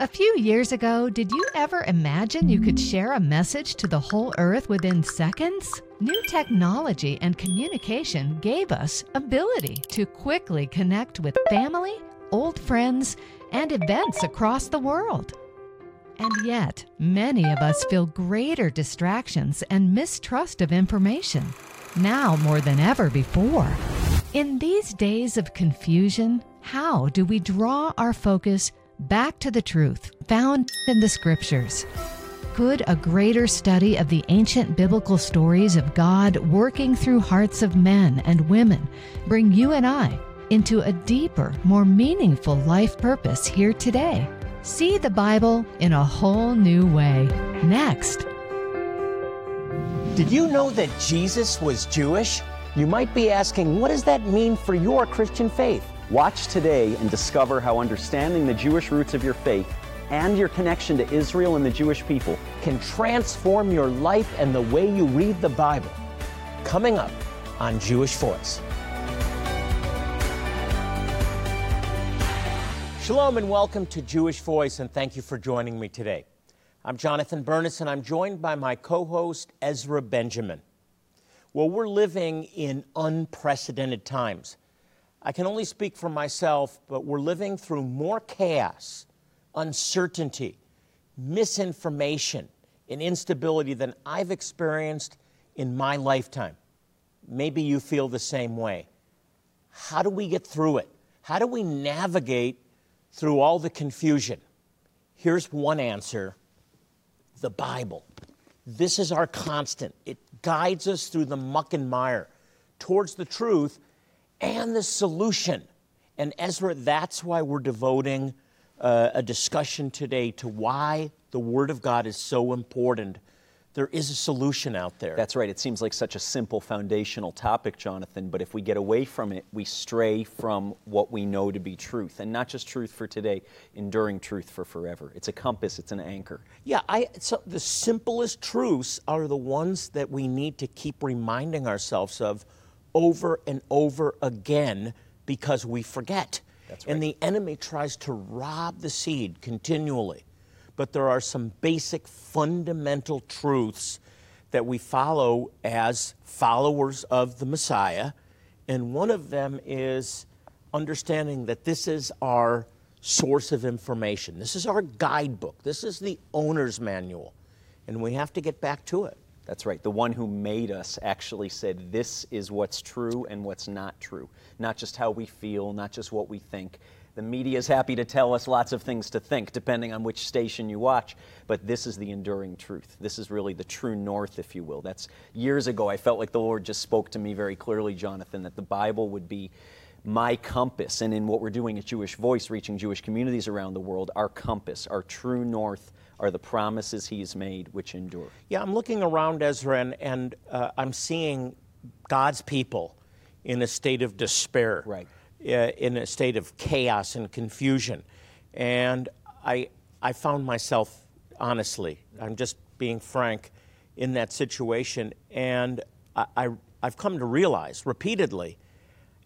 A few years ago, did you ever imagine you could share a message to the whole earth within seconds? New technology and communication gave us ability to quickly connect with family, old friends, and events across the world. And yet, many of us feel greater distractions and mistrust of information, now more than ever before. In these days of confusion, how do we draw our focus back to the truth found in the scriptures? Could a greater study of the ancient biblical stories of God working through hearts of men and women bring you and I into a deeper, more meaningful life purpose here today? See the Bible in a whole new way. Next. Did you know that Jesus was Jewish? You might be asking, what does that mean for your Christian faith? Watch today and discover how understanding the Jewish roots of your faith and your connection to Israel and the Jewish people can transform your life and the way you read the Bible. Coming up on Jewish Voice. Shalom and welcome to Jewish Voice, and thank you for joining me today. I'm Jonathan Bernis, and I'm joined by my co host, Ezra Benjamin. Well, we're living in unprecedented times. I can only speak for myself, but we're living through more chaos, uncertainty, misinformation, and instability than I've experienced in my lifetime. Maybe you feel the same way. How do we get through it? How do we navigate through all the confusion? Here's one answer the Bible. This is our constant. It guides us through the muck and mire towards the truth and the solution. And Ezra, that's why we're devoting uh, a discussion today to why the Word of God is so important. There is a solution out there. That's right. It seems like such a simple foundational topic, Jonathan, but if we get away from it, we stray from what we know to be truth. And not just truth for today, enduring truth for forever. It's a compass, it's an anchor. Yeah, I, so the simplest truths are the ones that we need to keep reminding ourselves of over and over again because we forget. That's right. And the enemy tries to rob the seed continually. But there are some basic fundamental truths that we follow as followers of the Messiah. And one of them is understanding that this is our source of information. This is our guidebook. This is the owner's manual. And we have to get back to it. That's right. The one who made us actually said, This is what's true and what's not true. Not just how we feel, not just what we think. The media is happy to tell us lots of things to think, depending on which station you watch, but this is the enduring truth. This is really the true north, if you will. That's years ago, I felt like the Lord just spoke to me very clearly, Jonathan, that the Bible would be my compass. And in what we're doing at Jewish Voice, reaching Jewish communities around the world, our compass, our true north are the promises he's made which endure. Yeah, I'm looking around Ezra and, and uh, I'm seeing God's people in a state of despair, Right. uh, in a state of chaos and confusion. And I, I found myself, honestly, I'm just being frank, in that situation. And I, I, I've come to realize repeatedly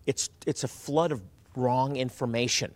it's, it's a flood of wrong information.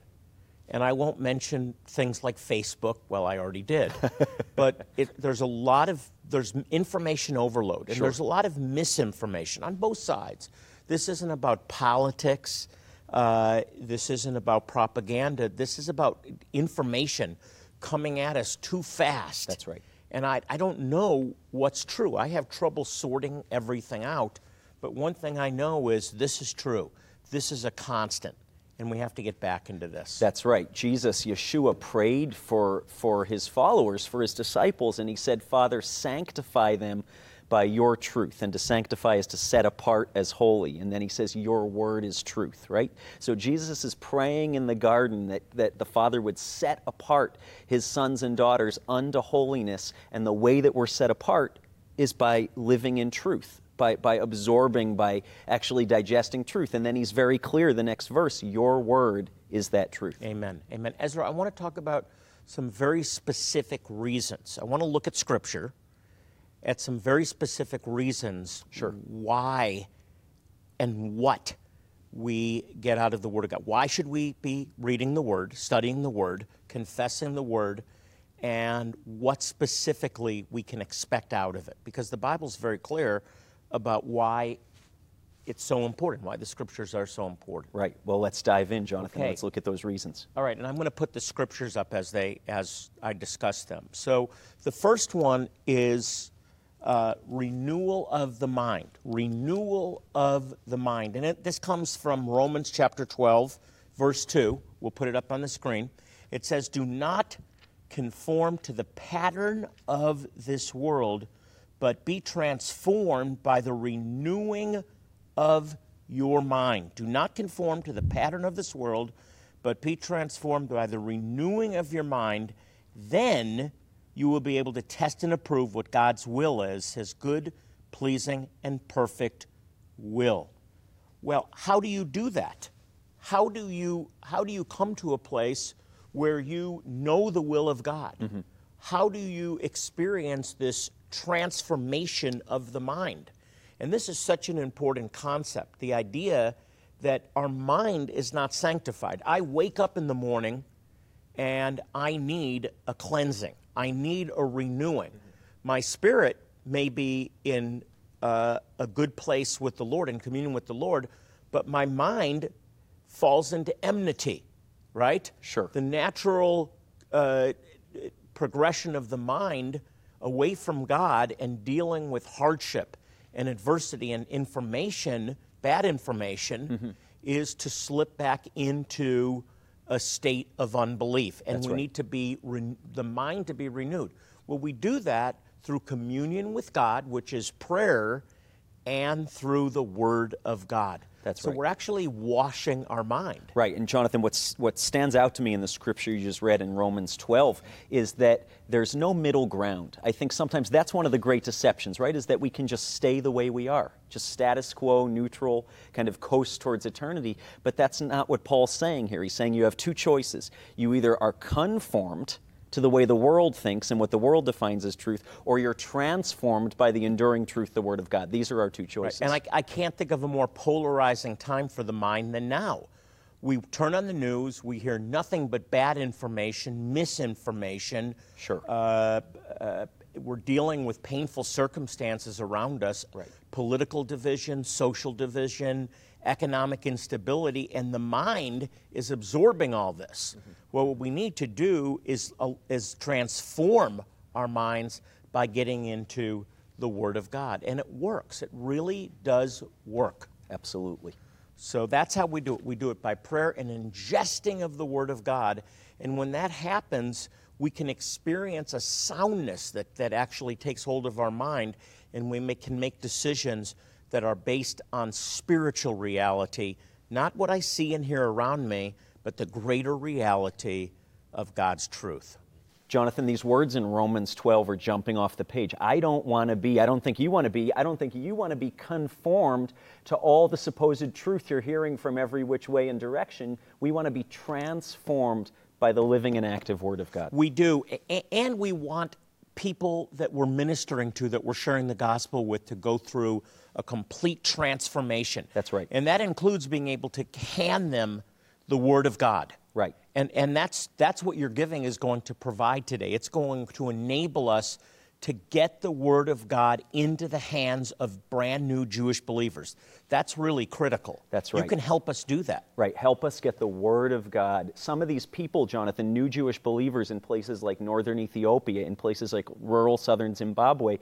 And I won't mention things like Facebook. Well, I already did. but it, there's a lot of there's information overload, and Sure. there's a lot of misinformation on both sides. This isn't about politics. Uh, this isn't about propaganda. This is about information coming at us too fast. That's right. And I, I don't know what's true. I have trouble sorting everything out. But one thing I know is this is true. This is a constant. And we have to get back into this. That's right. Jesus, Yeshua, prayed for, for his followers, for his disciples, and he said, Father, sanctify them by your truth. And to sanctify is to set apart as holy. And then he says, Your word is truth, right? So Jesus is praying in the garden that, that the Father would set apart his sons and daughters unto holiness. And the way that we're set apart is by living in truth. By, by absorbing, by actually digesting truth. And then he's very clear, the next verse, your word is that truth. Amen. Amen. Ezra, I want to talk about some very specific reasons. I want to look at Scripture at some very specific reasons Sure. why and what we get out of the Word of God. Why should we be reading the Word, studying the Word, confessing the Word, and what specifically we can expect out of it? Because the Bible's very clear about why it's so important, why the Scriptures are so important. Right. Well, let's dive in, Jonathan. Okay. Let's look at those reasons. All right, and I'm going to put the scriptures up as they as I discuss them. So the first one is uh, renewal of the mind. Renewal of the mind, and it, this comes from Romans chapter 12, verse 2. We'll put it up on the screen. It says, "Do not conform to the pattern of this world, but be transformed by the renewing of your mind. Do not conform to the pattern of this world, but be transformed by the renewing of your mind. Then you will be able to test and approve what God's will is, his good, pleasing, and perfect will. Well, how do you do that? How do you how do you come to a place where you know the will of God? Mm-hmm. How do you experience this transformation of the mind? And this is such an important concept the idea that our mind is not sanctified. I wake up in the morning and I need a cleansing, I need a renewing. My spirit may be in uh, a good place with the Lord, in communion with the Lord, but my mind falls into enmity, right? Sure. The natural uh, progression of the mind away from God and dealing with hardship and adversity and information, bad information, Mm-hmm. is to slip back into a state of unbelief. And That's we right. need to be, ren- the mind to be renewed. Well, we do that through communion with God, which is prayer, and through the Word of God. That's so right. we're actually washing our mind. Right, and Jonathan, what's, what stands out to me in the scripture you just read in Romans 12 is that there's no middle ground. I think sometimes that's one of the great deceptions, right? Is that we can just stay the way we are, just status quo, neutral, kind of coast towards eternity. But that's not what Paul's saying here. He's saying you have two choices. You either are conformed to the way the world thinks and what the world defines as truth, or you're transformed by the enduring truth, the Word of God. These are our two choices. And I, I can't think of a more polarizing time for the mind than now. We turn on the news, we hear nothing but bad information, misinformation. Sure. Uh, uh, we're dealing with painful circumstances around us Right. political division, social division, economic instability, and the mind is absorbing all this. Well, what we need to do is, uh, is transform our minds by getting into the Word of God. And it works, it really does work. Absolutely. So that's how we do it. We do it by prayer and ingesting of the Word of God. And when that happens, we can experience a soundness that, that actually takes hold of our mind, and we make, can make decisions that are based on spiritual reality, not what I see and hear around me, but the greater reality of God's truth. Jonathan, these words in Romans 12 are jumping off the page. I don't want to be, I don't think you want to be, I don't think you want to be conformed to all the supposed truth you're hearing from every which way and direction. We want to be transformed by the living and active Word of God. We do, and we want people that we're ministering to, that we're sharing the gospel with, to go through a complete transformation. That's right. And that includes being able to hand them the Word of God. Right. And, and that's, that's what your giving is going to provide today. It's going to enable us to get the Word of God into the hands of brand new Jewish believers. That's really critical. That's right. You can help us do that. Right, help us get the Word of God. Some of these people, Jonathan, new Jewish believers in places like northern Ethiopia, in places like rural southern Zimbabwe,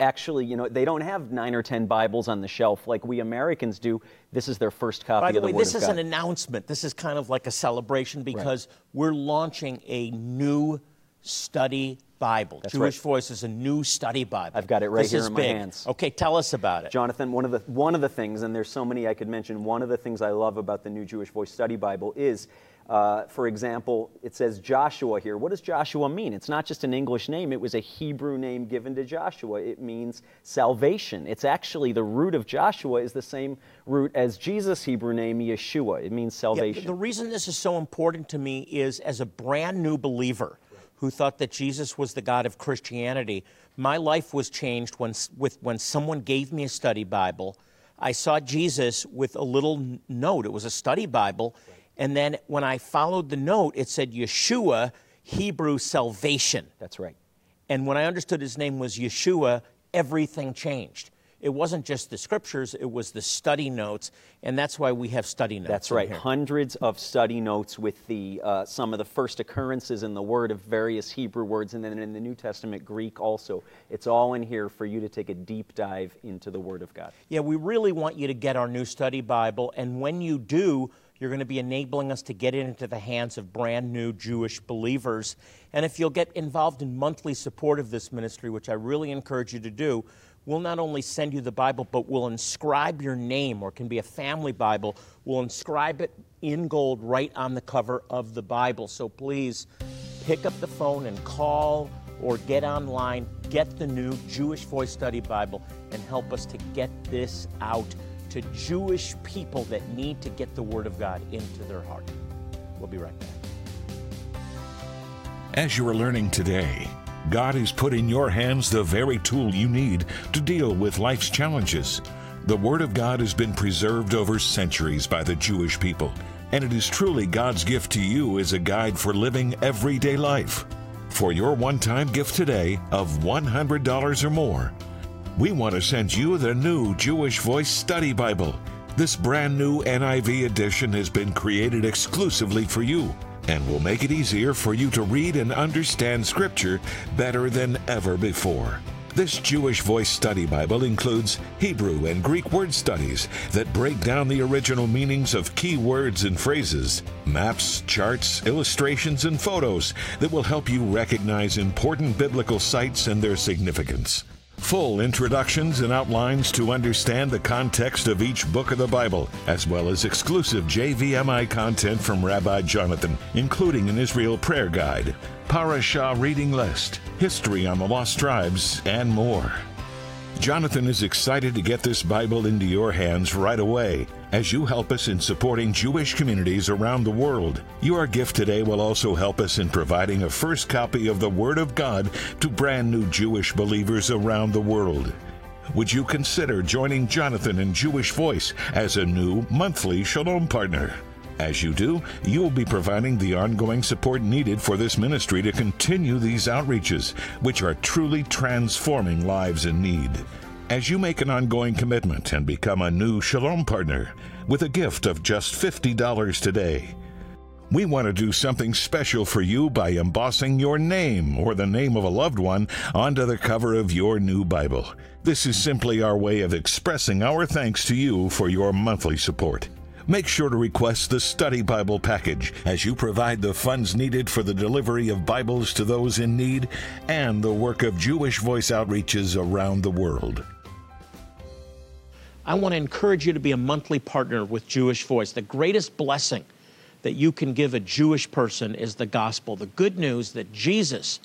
actually, you know, they don't have nine or ten Bibles on the shelf like we Americans do. This is their first copy By the of the way, Word this is God. an announcement. This is kind of like a celebration because we're launching a new study Bible. That's Jewish right. Voice is a new study Bible. I've got it right This here in my big. hands. Okay, tell us about it. Jonathan, one of the one of the things, and there's so many I could mention. One of the things I love about the New Jewish Voice Study Bible is, uh, for example, it says Joshua here. What does Joshua mean? It's not just an English name. It was a Hebrew name given to Joshua. It means salvation. It's actually the root of Joshua is the same root as Jesus' Hebrew name Yeshua. It means Yeah, salvation. the reason this is so important to me is as a brand new believer who thought that Jesus was the God of Christianity, my life was changed when, with, when someone gave me a study Bible. I saw Jesus with a little note. It was a study Bible. And then when I followed the note, it said Yeshua, Hebrew salvation. That's right. And when I understood his name was Yeshua, everything changed. It wasn't just the scriptures, it was the study notes, and that's why we have study notes. That's right. here. Hundreds of study notes with the uh, some of the first occurrences in the word of various Hebrew words, and then in the New Testament Greek also. It's all in here for you to take a deep dive into the Word of God. Yeah, we really want you to get our new study Bible, and when you do, you're going to be enabling us to get it into the hands of brand new Jewish believers. And if you'll get involved in monthly support of this ministry, which I really encourage you to do, we'll not only send you the Bible, but we'll inscribe your name, or it can be a family Bible. We'll inscribe it in gold right on the cover of the Bible. So please pick up the phone and call or get online, get the new Jewish Voice Study Bible, and help us to get this out to Jewish people that need to get the Word of God into their heart. We'll be right back. As you are learning today, God has put in your hands the very tool you need to deal with life's challenges. The Word of God has been preserved over centuries by the Jewish people, and it is truly God's gift to you as a guide for living everyday life. For your one time gift today of $100 or more, we want to send you the new Jewish Voice Study Bible. This brand new NIV edition has been created exclusively for you and will make it easier for you to read and understand Scripture better than ever before. This Jewish Voice Study Bible includes Hebrew and Greek word studies that break down the original meanings of key words and phrases, maps, charts, illustrations, and photos that will help you recognize important biblical sites and their significance. Full introductions and outlines to understand the context of each book of the Bible, as well as exclusive JVMI content from Rabbi Jonathan, including an Israel prayer guide, Parashah reading list, history on the lost tribes, and more. Jonathan is excited to get this Bible into your hands right away as you help us in supporting Jewish communities around the world. Your gift today will also help us in providing a first copy of the Word of God to brand new Jewish believers around the world. Would you consider joining Jonathan and Jewish Voice as a new monthly Shalom partner? As you do, you will be providing the ongoing support needed for this ministry to continue these outreaches, which are truly transforming lives in need. As you make an ongoing commitment and become a new Shalom partner with a gift of just $50 today, we want to do something special for you by embossing your name or the name of a loved one onto the cover of your new Bible. This is simply our way of expressing our thanks to you for your monthly support. Make sure to request the Study Bible package as you provide the funds needed for the delivery of Bibles to those in need and the work of Jewish Voice outreaches around the world. I want to encourage you to be a monthly partner with Jewish Voice. The greatest blessing that you can give a Jewish person is the gospel, the good news that Jesus,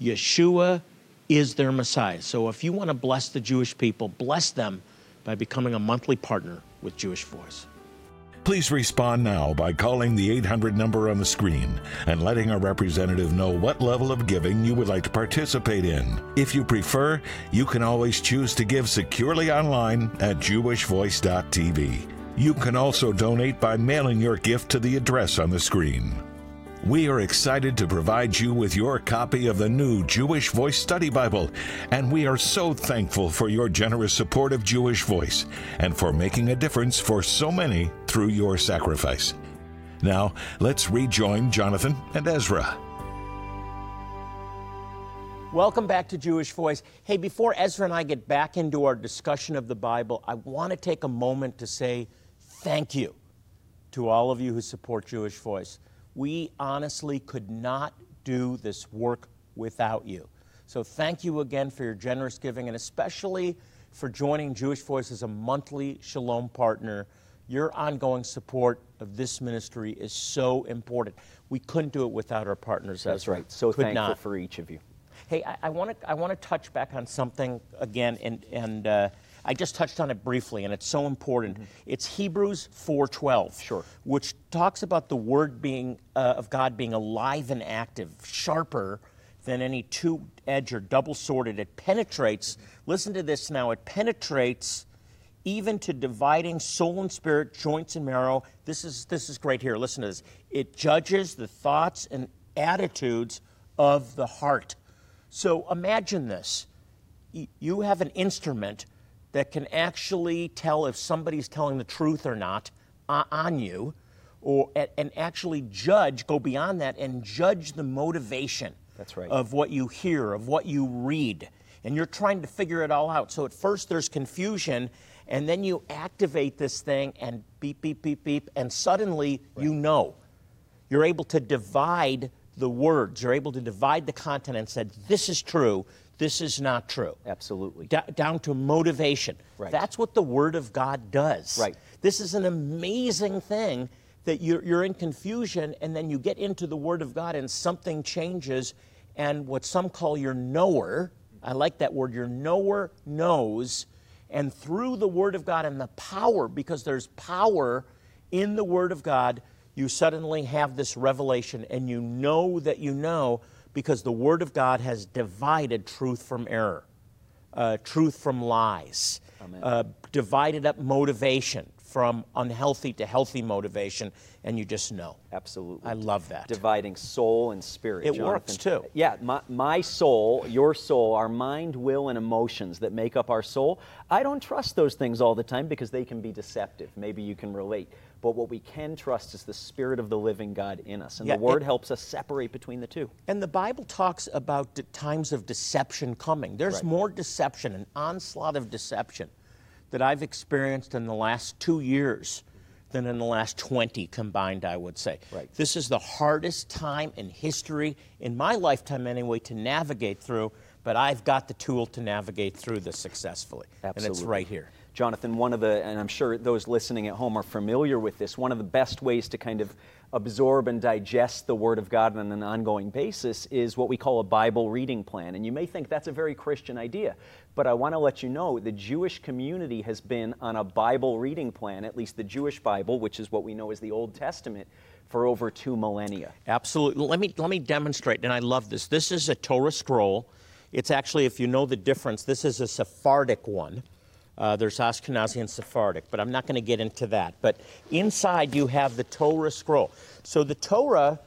Yeshua, is their Messiah. So if you want to bless the Jewish people, bless them by becoming a monthly partner with Jewish Voice. Please respond now by calling the 800 number on the screen and letting our representative know what level of giving you would like to participate in. If you prefer, you can always choose to give securely online at jewishvoice.tv. You can also donate by mailing your gift to the address on the screen. We are excited to provide you with your copy of the new Jewish Voice Study Bible, and we are so thankful for your generous support of Jewish Voice and for making a difference for so many through your sacrifice. Now, let's rejoin Jonathan and Ezra. Welcome back to Jewish Voice. Hey, before Ezra and I get back into our discussion of the Bible, I want to take a moment to say thank you to all of you who support Jewish Voice. We honestly could not do this work without you. So thank you again for your generous giving and especially for joining Jewish Voice as a monthly Shalom partner. Your ongoing support of this ministry is so important. We couldn't do it without our partners. That's Ezra. right. So Could thankful not. for each of you. Hey, I want to I want to touch back on something again, and and uh, I just touched on it briefly, and it's so important. It's Hebrews four twelve, Mm-hmm. Sure. which talks about the word being uh, of God being alive and active, sharper than any two-edged or double-sworded. It penetrates. Listen to this now. It penetrates even to dividing soul and spirit, joints and marrow. This is this is great here. Listen to this. It judges the thoughts and attitudes of the heart. So imagine this. You have an instrument that can actually tell if somebody's telling the truth or not uh, on you, or and- and actually judge, go beyond that, and judge the motivation That's right. of what you hear, of what you read. And you're trying to figure it all out. So at first there's confusion, and then you activate this thing and beep, beep, beep, beep, and suddenly you know. You're able to divide the words, you're able to divide the content and said, this is true, this is not true. Absolutely. Da- down to motivation. Right. That's what the Word of God does. Right. This is an amazing thing that you're, you're in confusion and then you get into the Word of God and something changes, and what some call your knower, I like that word, your knower knows, and through the Word of God and the power, because there's power in the Word of God, you suddenly have this revelation and you know that you know because the Word of God has divided truth from error uh, truth from lies, uh, divided up motivation from unhealthy to healthy motivation, and you just know. Absolutely. I love that. Dividing soul and spirit. It Jonathan. works, too. Yeah, my, my soul, your soul, our mind, will, and emotions that make up our soul. I don't trust those things all the time because they can be deceptive. Maybe you can relate. But what we can trust is the spirit of the living God in us. And Yeah, the word it- helps us separate between the two. And the Bible talks about the times of deception coming. There's Right. more deception, an onslaught of deception that I've experienced in the last two years than in the last 20 combined, I would say. Right. This is the hardest time in history, in my lifetime anyway, to navigate through, but I've got the tool to navigate through this successfully. And it's right here. Jonathan, one of the, and I'm sure those listening at home are familiar with this, one of the best ways to kind of absorb and digest the Word of God on an ongoing basis is what we call a Bible reading plan. And you may think that's a very Christian idea, but I want to let you know the Jewish community has been on a Bible reading plan, at least the Jewish Bible, which is what we know as the Old Testament, for over two millennia. Absolutely. Let me let me demonstrate, and I love this. This is a Torah scroll. It's actually, if you know the difference, this is a Sephardic one. Uh, there's Ashkenazi and Sephardic, but I'm not going to get into that. But inside you have the Torah scroll. So the Torah,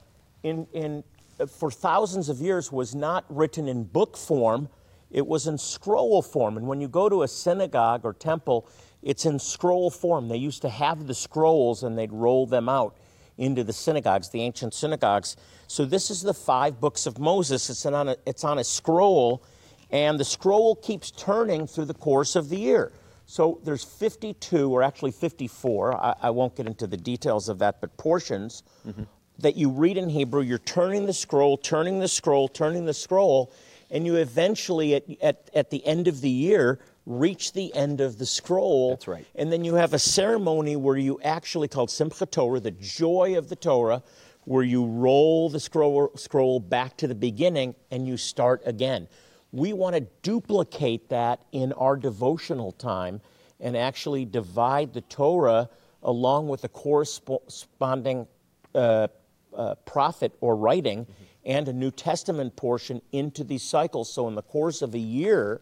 in in uh, for thousands of years, was not written in book form. It was in scroll form. And when you go to a synagogue or temple, it's in scroll form. They used to have the scrolls and they'd roll them out into the synagogues, the ancient synagogues. So this is the five books of Moses. It's on a, it's on a scroll, and the scroll keeps turning through the course of the year. So there's 52, or actually 54. I, I won't get into the details of that, but portions mm-hmm. that you read in Hebrew. You're turning the scroll, turning the scroll, turning the scroll, and you eventually, at, at, at the end of the year, reach the end of the scroll. That's right. And then you have a ceremony where you actually called Simchat Torah, the joy of the Torah, where you roll the scroll, scroll back to the beginning and you start again. We want to duplicate that in our devotional time and actually divide the Torah along with the corresponding uh, uh, prophet or writing and a New Testament portion into these cycles. So in the course of a year,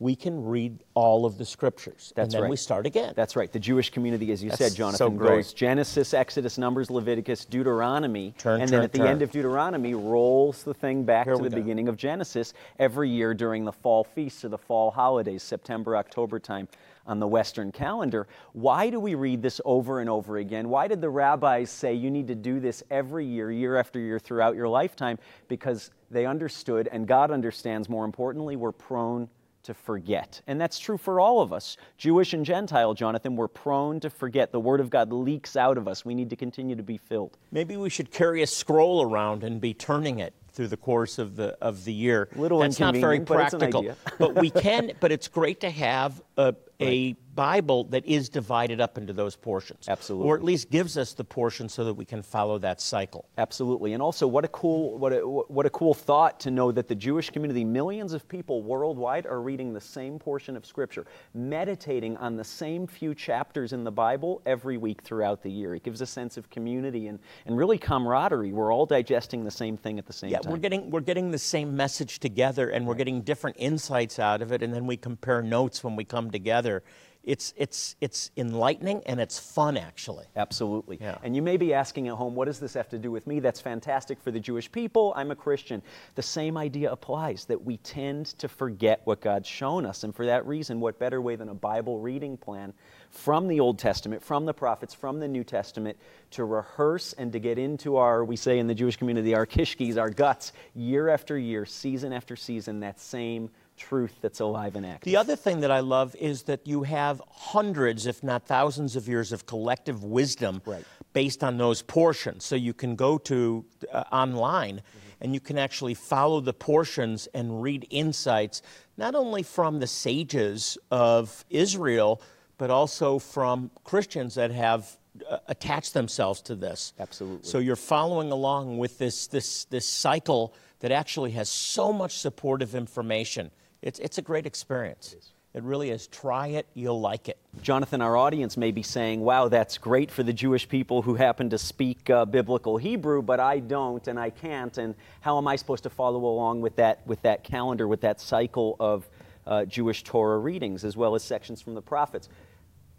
we can read all of the scriptures. and That's then right. we start again. That's right. The Jewish community, as you That's said, Jonathan, so goes Genesis, Exodus, Numbers, Leviticus, Deuteronomy, Turn, and turn, then at the end of Deuteronomy rolls the thing back Here to the go. beginning of Genesis every year during the fall feasts or the fall holidays, September, October time on the Western calendar. Why do we read this over and over again? Why did the rabbis say you need to do this every year, year after year, throughout your lifetime? Because they understood, and God understands, more importantly, we're prone to forget. And that's true for all of us. Jewish and Gentile, Jonathan, we're prone to forget. The Word of God leaks out of us. We need to continue to be filled. Maybe we should carry a scroll around and be turning it through the course of the of the year. Little That's not very inconvenient, but it's an practical. idea. but we can. But it's great to have a, a Bible that is divided up into those portions. Absolutely. Or at least gives us the portion so that we can follow that cycle. Absolutely. And also, what a cool, what a, what a cool thought to know that the Jewish community, millions of people worldwide, are reading the same portion of Scripture, meditating on the same few chapters in the Bible every week throughout the year. It gives a sense of community and, and really camaraderie. We're all digesting the same thing at the same Yeah, time. we're getting we're getting the same message together, and we're getting different insights out of it, and then we compare notes when we come together. It's it's it's enlightening and it's fun actually. Absolutely. Yeah. And you may be asking at home, what does this have to do with me? That's fantastic for the Jewish people. I'm a Christian. The same idea applies that we tend to forget what God's shown us. And for that reason, what better way than a Bible reading plan from the Old Testament, from the prophets, from the New Testament to rehearse and to get into our, we say in the Jewish community, our kishkis, our guts, year after year, season after season, that same truth that's alive and active. The other thing that I love is that you have hundreds, if not thousands, of years of collective wisdom Right. based on those portions. So you can go to uh, online and you can actually follow the portions and read insights, not only from the sages of Israel, but also from Christians that have uh, attached themselves to this. Absolutely. So you're following along with this this this cycle that actually has so much supportive information. It's it's a great experience. It really is. Try it, you'll like it. Jonathan, our audience may be saying, wow, that's great for the Jewish people who happen to speak uh, biblical Hebrew, but I don't and I can't. And how am I supposed to follow along with that, with that calendar, with that cycle of uh, Jewish Torah readings, as well as sections from the prophets?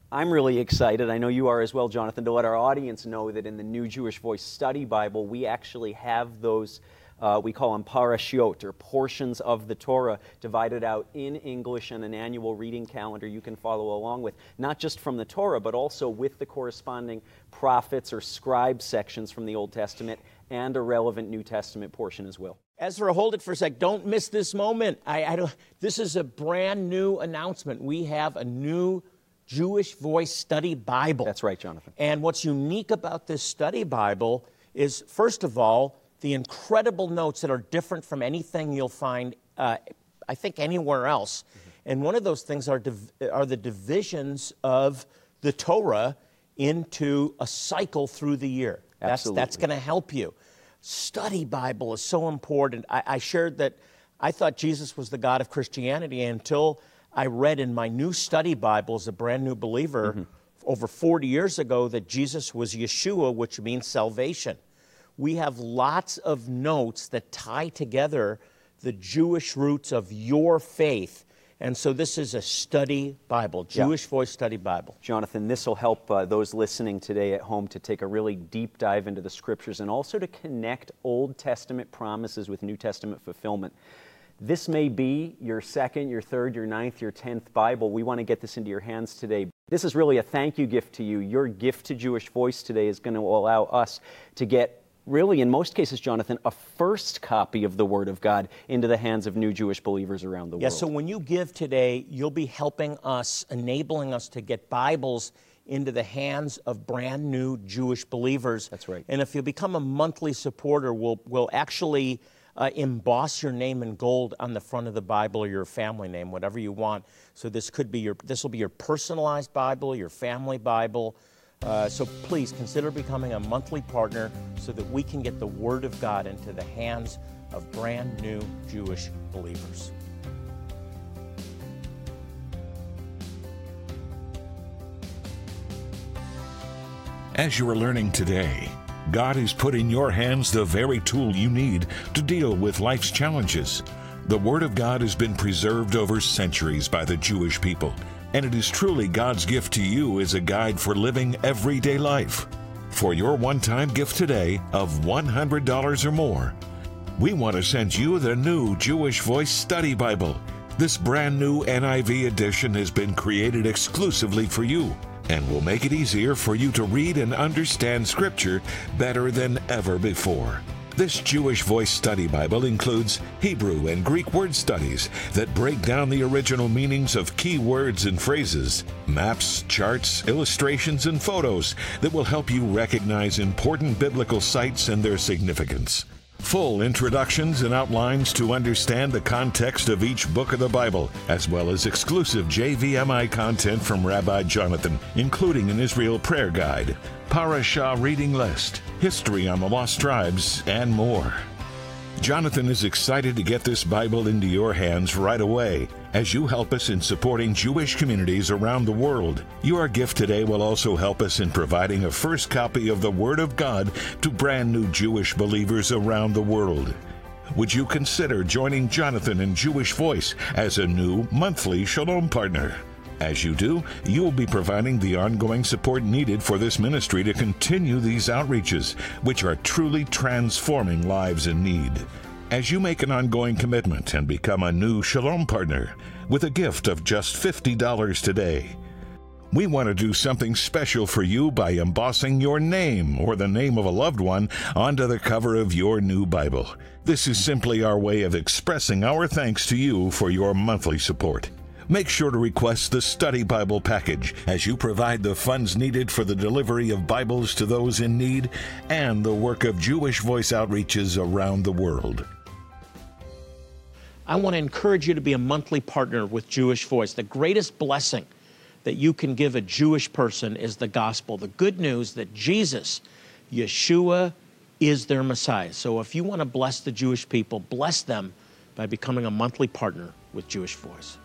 I'm really excited, I know you are as well, Jonathan, to let our audience know that in the New Jewish Voice Study Bible, we actually have those. Uh, we call them parashiot, or portions of the Torah, divided out in English and an annual reading calendar you can follow along with, not just from the Torah, but also with the corresponding prophets or scribe sections from the Old Testament and a relevant New Testament portion as well. Ezra, hold it for a sec. Don't miss this moment. I, I don't, this is a brand new announcement. We have a new Jewish Voice Study Bible. That's right, Jonathan. And what's unique about this study Bible is, first of all, the incredible notes that are different from anything you'll find, uh, I think, anywhere else. And one of those things are, div- are the divisions of the Torah into a cycle through the year. That's, that's going to help you. Study Bible is so important. I, I shared that I thought Jesus was the God of Christianity until I read in my new study Bible as a brand new believer over 40 years ago that Jesus was Yeshua, which means salvation. We have lots of notes that tie together the Jewish roots of your faith. And so this is a study Bible, Jewish Voice Study Bible. Jonathan, this will help uh, those listening today at home to take a really deep dive into the scriptures and also to connect Old Testament promises with New Testament fulfillment. This may be your second, your third, your ninth, your tenth Bible. We want to get this into your hands today. This is really a thank you gift to you. Your gift to Jewish Voice today is going to allow us to get really, in most cases, Jonathan, a first copy of the Word of God into the hands of new Jewish believers around the Yeah, world. Yes, so when you give today, you'll be helping us, enabling us to get Bibles into the hands of brand new Jewish believers. That's right. And if you become a monthly supporter, we'll, we'll actually uh, emboss your name in gold on the front of the Bible or your family name, whatever you want. So this could be your, this will be your personalized Bible, your family Bible. Uh, so please consider becoming a monthly partner so that we can get the Word of God into the hands of brand new Jewish believers. As you are learning today, God has put in your hands the very tool you need to deal with life's challenges. The Word of God has been preserved over centuries by the Jewish people, and it is truly God's gift to you as a guide for living everyday life. For your one time gift today of $100 or more, we want to send you the new Jewish Voice Study Bible. This brand new NIV edition has been created exclusively for you and will make it easier for you to read and understand Scripture better than ever before. This Jewish Voice Study Bible includes Hebrew and Greek word studies that break down the original meanings of key words and phrases, maps, charts, illustrations, and photos that will help you recognize important biblical sites and their significance. Full introductions and outlines to understand the context of each book of the Bible, as well as exclusive JVMI content from Rabbi Jonathan, including an Israel prayer guide, Parashah reading list, history on the lost tribes, and more. Jonathan is excited to get this Bible into your hands right away as you help us in supporting Jewish communities around the world. Your gift today will also help us in providing a first copy of the Word of God to brand new Jewish believers around the world. Would you consider joining Jonathan and Jewish Voice as a new monthly Shalom partner? As you do, you will be providing the ongoing support needed for this ministry to continue these outreaches, which are truly transforming lives in need. As you make an ongoing commitment and become a new Shalom partner with a gift of just $50 today, we want to do something special for you by embossing your name or the name of a loved one onto the cover of your new Bible. This is simply our way of expressing our thanks to you for your monthly support. Make sure to request the Study Bible package as you provide the funds needed for the delivery of Bibles to those in need and the work of Jewish Voice outreaches around the world. I want to encourage you to be a monthly partner with Jewish Voice. The greatest blessing that you can give a Jewish person is the gospel, the good news that Jesus, Yeshua, is their Messiah. So if you want to bless the Jewish people, bless them by becoming a monthly partner with Jewish Voice.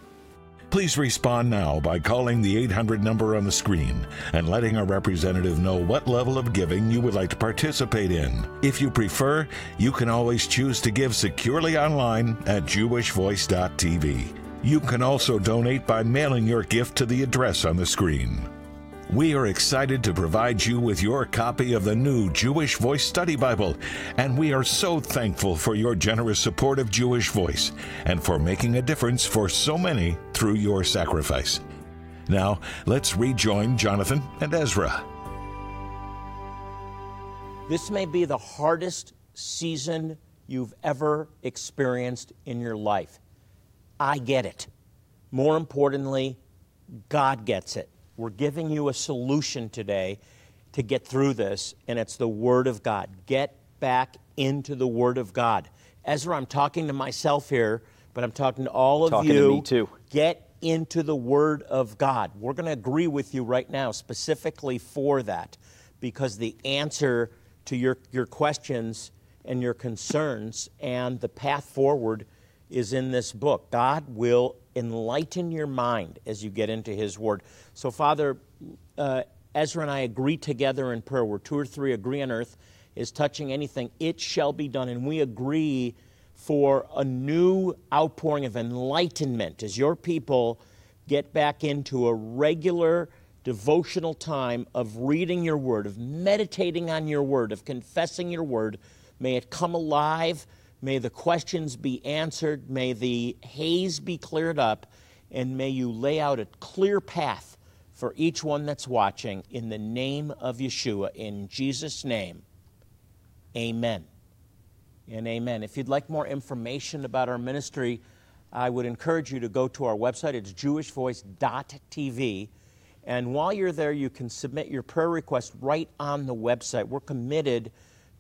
Please respond now by calling the 800 number on the screen and letting a representative know what level of giving you would like to participate in. If you prefer, you can always choose to give securely online at jewishvoice.tv. You can also donate by mailing your gift to the address on the screen. We are excited to provide you with your copy of the new Jewish Voice Study Bible, and we are so thankful for your generous support of Jewish Voice and for making a difference for so many through your sacrifice. Now, let's rejoin Jonathan and Ezra. This may be the hardest season you've ever experienced in your life. I get it. More importantly, God gets it. We're giving you a solution today to get through this, and it's the Word of God. Get back into the Word of God. Ezra, I'm talking to myself here, but I'm talking to all of Talking you. to me too. Get into the Word of God. We're going to agree with you right now, specifically for that, because the answer to your, your questions and your concerns and the path forward is in this book. God will enlighten your mind as you get into His Word. So, Father, uh, Ezra and I agree together in prayer. Where two or three agree on earth is touching anything, it shall be done. And we agree for a new outpouring of enlightenment as your people get back into a regular devotional time of reading your word, of meditating on your word, of confessing your word. May it come alive. May the questions be answered. May the haze be cleared up. And may you lay out a clear path for each one that's watching in the name of Yeshua. In Jesus' name, amen and amen. If you'd like more information about our ministry, I would encourage you to go to our website. It's jewishvoice.tv. And while you're there, you can submit your prayer request right on the website. We're committed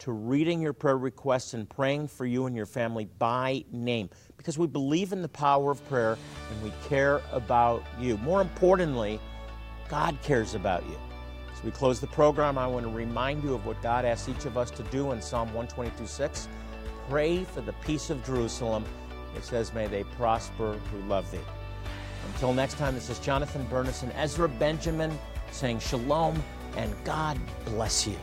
to reading your prayer requests and praying for you and your family by name because we believe in the power of prayer and we care about you. More importantly, God cares about you. As we close the program, I want to remind you of what God asks each of us to do in Psalm 122 6. Pray for the peace of Jerusalem. It says, May they prosper who love thee. Until next time, this is Jonathan Bernis and Ezra Benjamin saying shalom and God bless you.